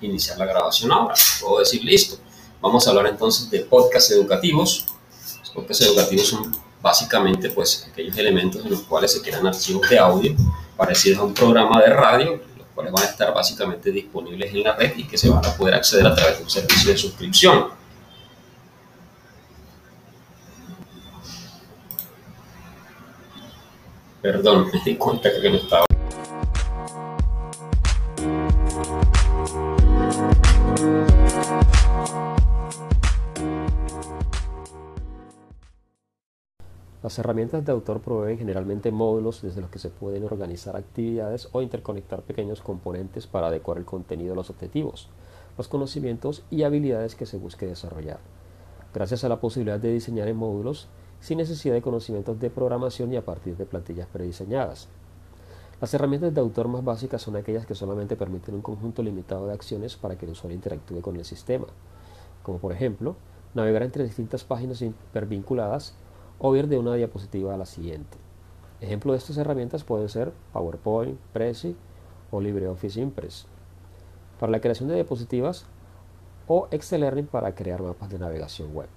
iniciar la grabación ahora. Puedo decir listo. Vamos a hablar entonces de podcasts educativos. Los podcasts educativos son básicamente pues aquellos elementos en los cuales se crean archivos de audio parecidos a un programa de radio, los cuales van a estar básicamente disponibles en la red y que se van a poder acceder a través de un servicio de suscripción. Perdón, me di cuenta que no estaba. Las herramientas de autor proveen generalmente módulos desde los que se pueden organizar actividades o interconectar pequeños componentes para adecuar el contenido a los objetivos, los conocimientos y habilidades que se busque desarrollar. Gracias a la posibilidad de diseñar en módulos sin necesidad de conocimientos de programación y a partir de plantillas prediseñadas. Las herramientas de autor más básicas son aquellas que solamente permiten un conjunto limitado de acciones para que el usuario interactúe con el sistema, como por ejemplo, navegar entre distintas páginas hipervinculadas o ir de una diapositiva a la siguiente. Ejemplo de estas herramientas pueden ser PowerPoint, Prezi o LibreOffice Impress para la creación de diapositivas o Excel Learning para crear mapas de navegación web.